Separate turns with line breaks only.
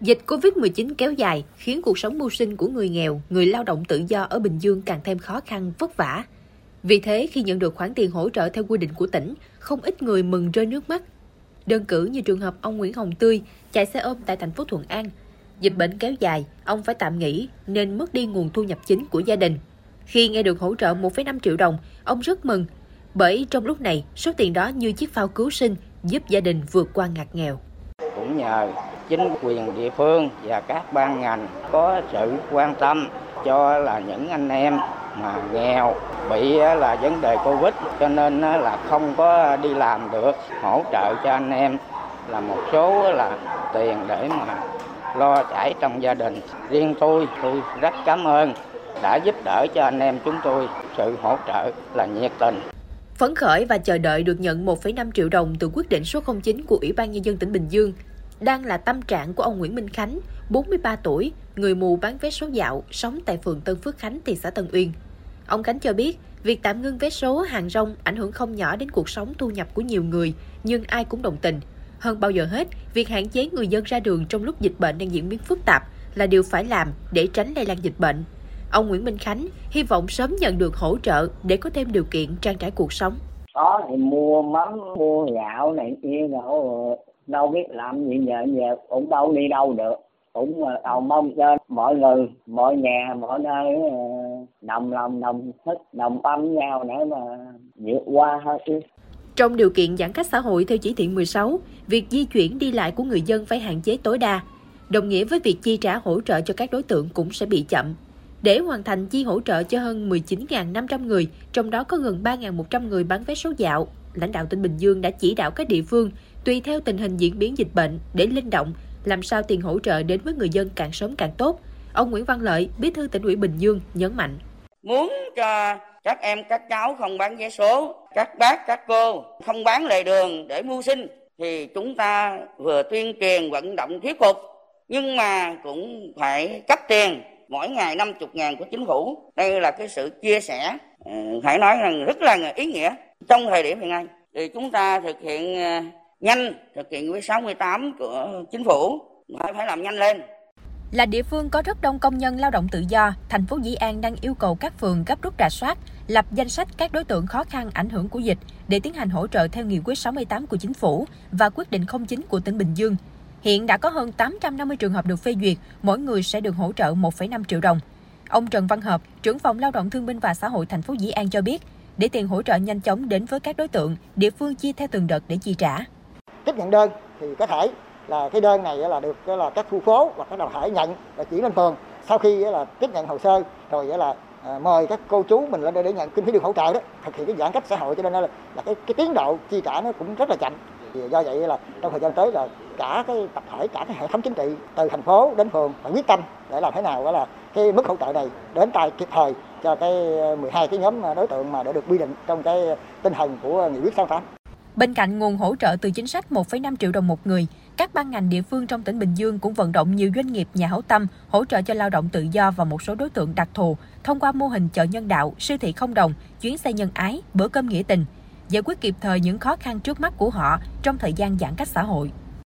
Dịch Covid-19 kéo dài khiến cuộc sống mưu sinh của người nghèo, người lao động tự do ở Bình Dương càng thêm khó khăn, vất vả. Vì thế, khi nhận được khoản tiền hỗ trợ theo quy định của tỉnh, không ít người mừng rơi nước mắt. Đơn cử như trường hợp ông Nguyễn Hồng Tươi chạy xe ôm tại thành phố Thuận An. Dịch bệnh kéo dài, ông phải tạm nghỉ nên mất đi nguồn thu nhập chính của gia đình. Khi nghe được hỗ trợ 1,5 triệu đồng, ông rất mừng bởi trong lúc này số tiền đó như chiếc phao cứu sinh giúp gia đình vượt qua ngặt nghèo.
Cũng nhờ chính quyền địa phương và các ban ngành có sự quan tâm cho là những anh em mà nghèo bị là vấn đề covid cho nên là không có đi làm được hỗ trợ cho anh em là một số là tiền để mà lo chảy trong gia đình. Riêng tôi tôi rất cảm ơn đã giúp đỡ cho anh em chúng tôi sự hỗ trợ là nhiệt tình.
Phấn khởi và chờ đợi được nhận 1,5 triệu đồng từ quyết định số 09 của Ủy ban Nhân dân tỉnh Bình Dương đang là tâm trạng của ông Nguyễn Minh Khánh, 43 tuổi, người mù bán vé số dạo, sống tại phường Tân Phước Khánh, thị xã Tân Uyên. Ông Khánh cho biết, việc tạm ngưng vé số hàng rong ảnh hưởng không nhỏ đến cuộc sống thu nhập của nhiều người, nhưng ai cũng đồng tình. Hơn bao giờ hết, việc hạn chế người dân ra đường trong lúc dịch bệnh đang diễn biến phức tạp là điều phải làm để tránh lây lan dịch bệnh. Ông Nguyễn Minh Khánh hy vọng sớm nhận được hỗ trợ để có thêm điều kiện trang trải cuộc sống.
Có thì mua mắm, mua gạo này kia rồi đâu biết làm gì nhờ giờ cũng đâu đi đâu được cũng cầu mong cho mọi người mọi nhà mọi nơi ờ, đồng lòng đồng thích đồng tâm nhau để mà vượt qua hết chứ
trong điều kiện giãn cách xã hội theo chỉ thị 16, việc di chuyển đi lại của người dân phải hạn chế tối đa. Đồng nghĩa với việc chi trả hỗ trợ cho các đối tượng cũng sẽ bị chậm. Để hoàn thành chi hỗ trợ cho hơn 19.500 người, trong đó có gần 3.100 người bán vé số dạo, lãnh đạo tỉnh Bình Dương đã chỉ đạo các địa phương tùy theo tình hình diễn biến dịch bệnh để linh động, làm sao tiền hỗ trợ đến với người dân càng sớm càng tốt. Ông Nguyễn Văn Lợi, Bí thư tỉnh ủy Bình Dương nhấn mạnh.
Muốn cho các em các cháu không bán vé số, các bác các cô không bán lề đường để mưu sinh thì chúng ta vừa tuyên truyền vận động thuyết phục nhưng mà cũng phải cấp tiền mỗi ngày 50 ngàn của chính phủ. Đây là cái sự chia sẻ ừ, phải nói rằng rất là ý nghĩa trong thời điểm hiện nay. Thì chúng ta thực hiện ờ, nhanh thực hiện với 68 của chính phủ phải phải làm nhanh lên
là địa phương có rất đông công nhân lao động tự do, thành phố Dĩ An đang yêu cầu các phường gấp rút rà soát, lập danh sách các đối tượng khó khăn ảnh hưởng của dịch để tiến hành hỗ trợ theo nghị quyết 68 của chính phủ và quyết định 09 của tỉnh Bình Dương. Hiện đã có hơn 850 trường hợp được phê duyệt, mỗi người sẽ được hỗ trợ 1,5 triệu đồng. Ông Trần Văn Hợp, trưởng phòng lao động thương binh và xã hội thành phố Dĩ An cho biết, để tiền hỗ trợ nhanh chóng đến với các đối tượng, địa phương chia theo từng đợt để chi trả.
Tiếp nhận đơn thì có thể là cái đơn này là được là các khu phố hoặc các đoàn thể nhận và chuyển lên phường. Sau khi là tiếp nhận hồ sơ rồi là à, mời các cô chú mình lên đây để nhận kinh phí được hỗ trợ đó thực hiện cái giãn cách xã hội. Cho nên là, là cái, cái tiến độ chi trả nó cũng rất là chậm do vậy là trong thời gian tới là cả cái tập thể cả cái hệ thống chính trị từ thành phố đến phường phải quyết tâm để làm thế nào đó là cái mức hỗ trợ này đến tay kịp thời cho cái 12 cái nhóm đối tượng mà đã được quy định trong cái tinh thần của nghị quyết 68.
Bên cạnh nguồn hỗ trợ từ chính sách 1,5 triệu đồng một người, các ban ngành địa phương trong tỉnh Bình Dương cũng vận động nhiều doanh nghiệp nhà hảo tâm hỗ trợ cho lao động tự do và một số đối tượng đặc thù thông qua mô hình chợ nhân đạo, siêu thị không đồng, chuyến xe nhân ái, bữa cơm nghĩa tình, giải quyết kịp thời những khó khăn trước mắt của họ trong thời gian giãn cách xã hội.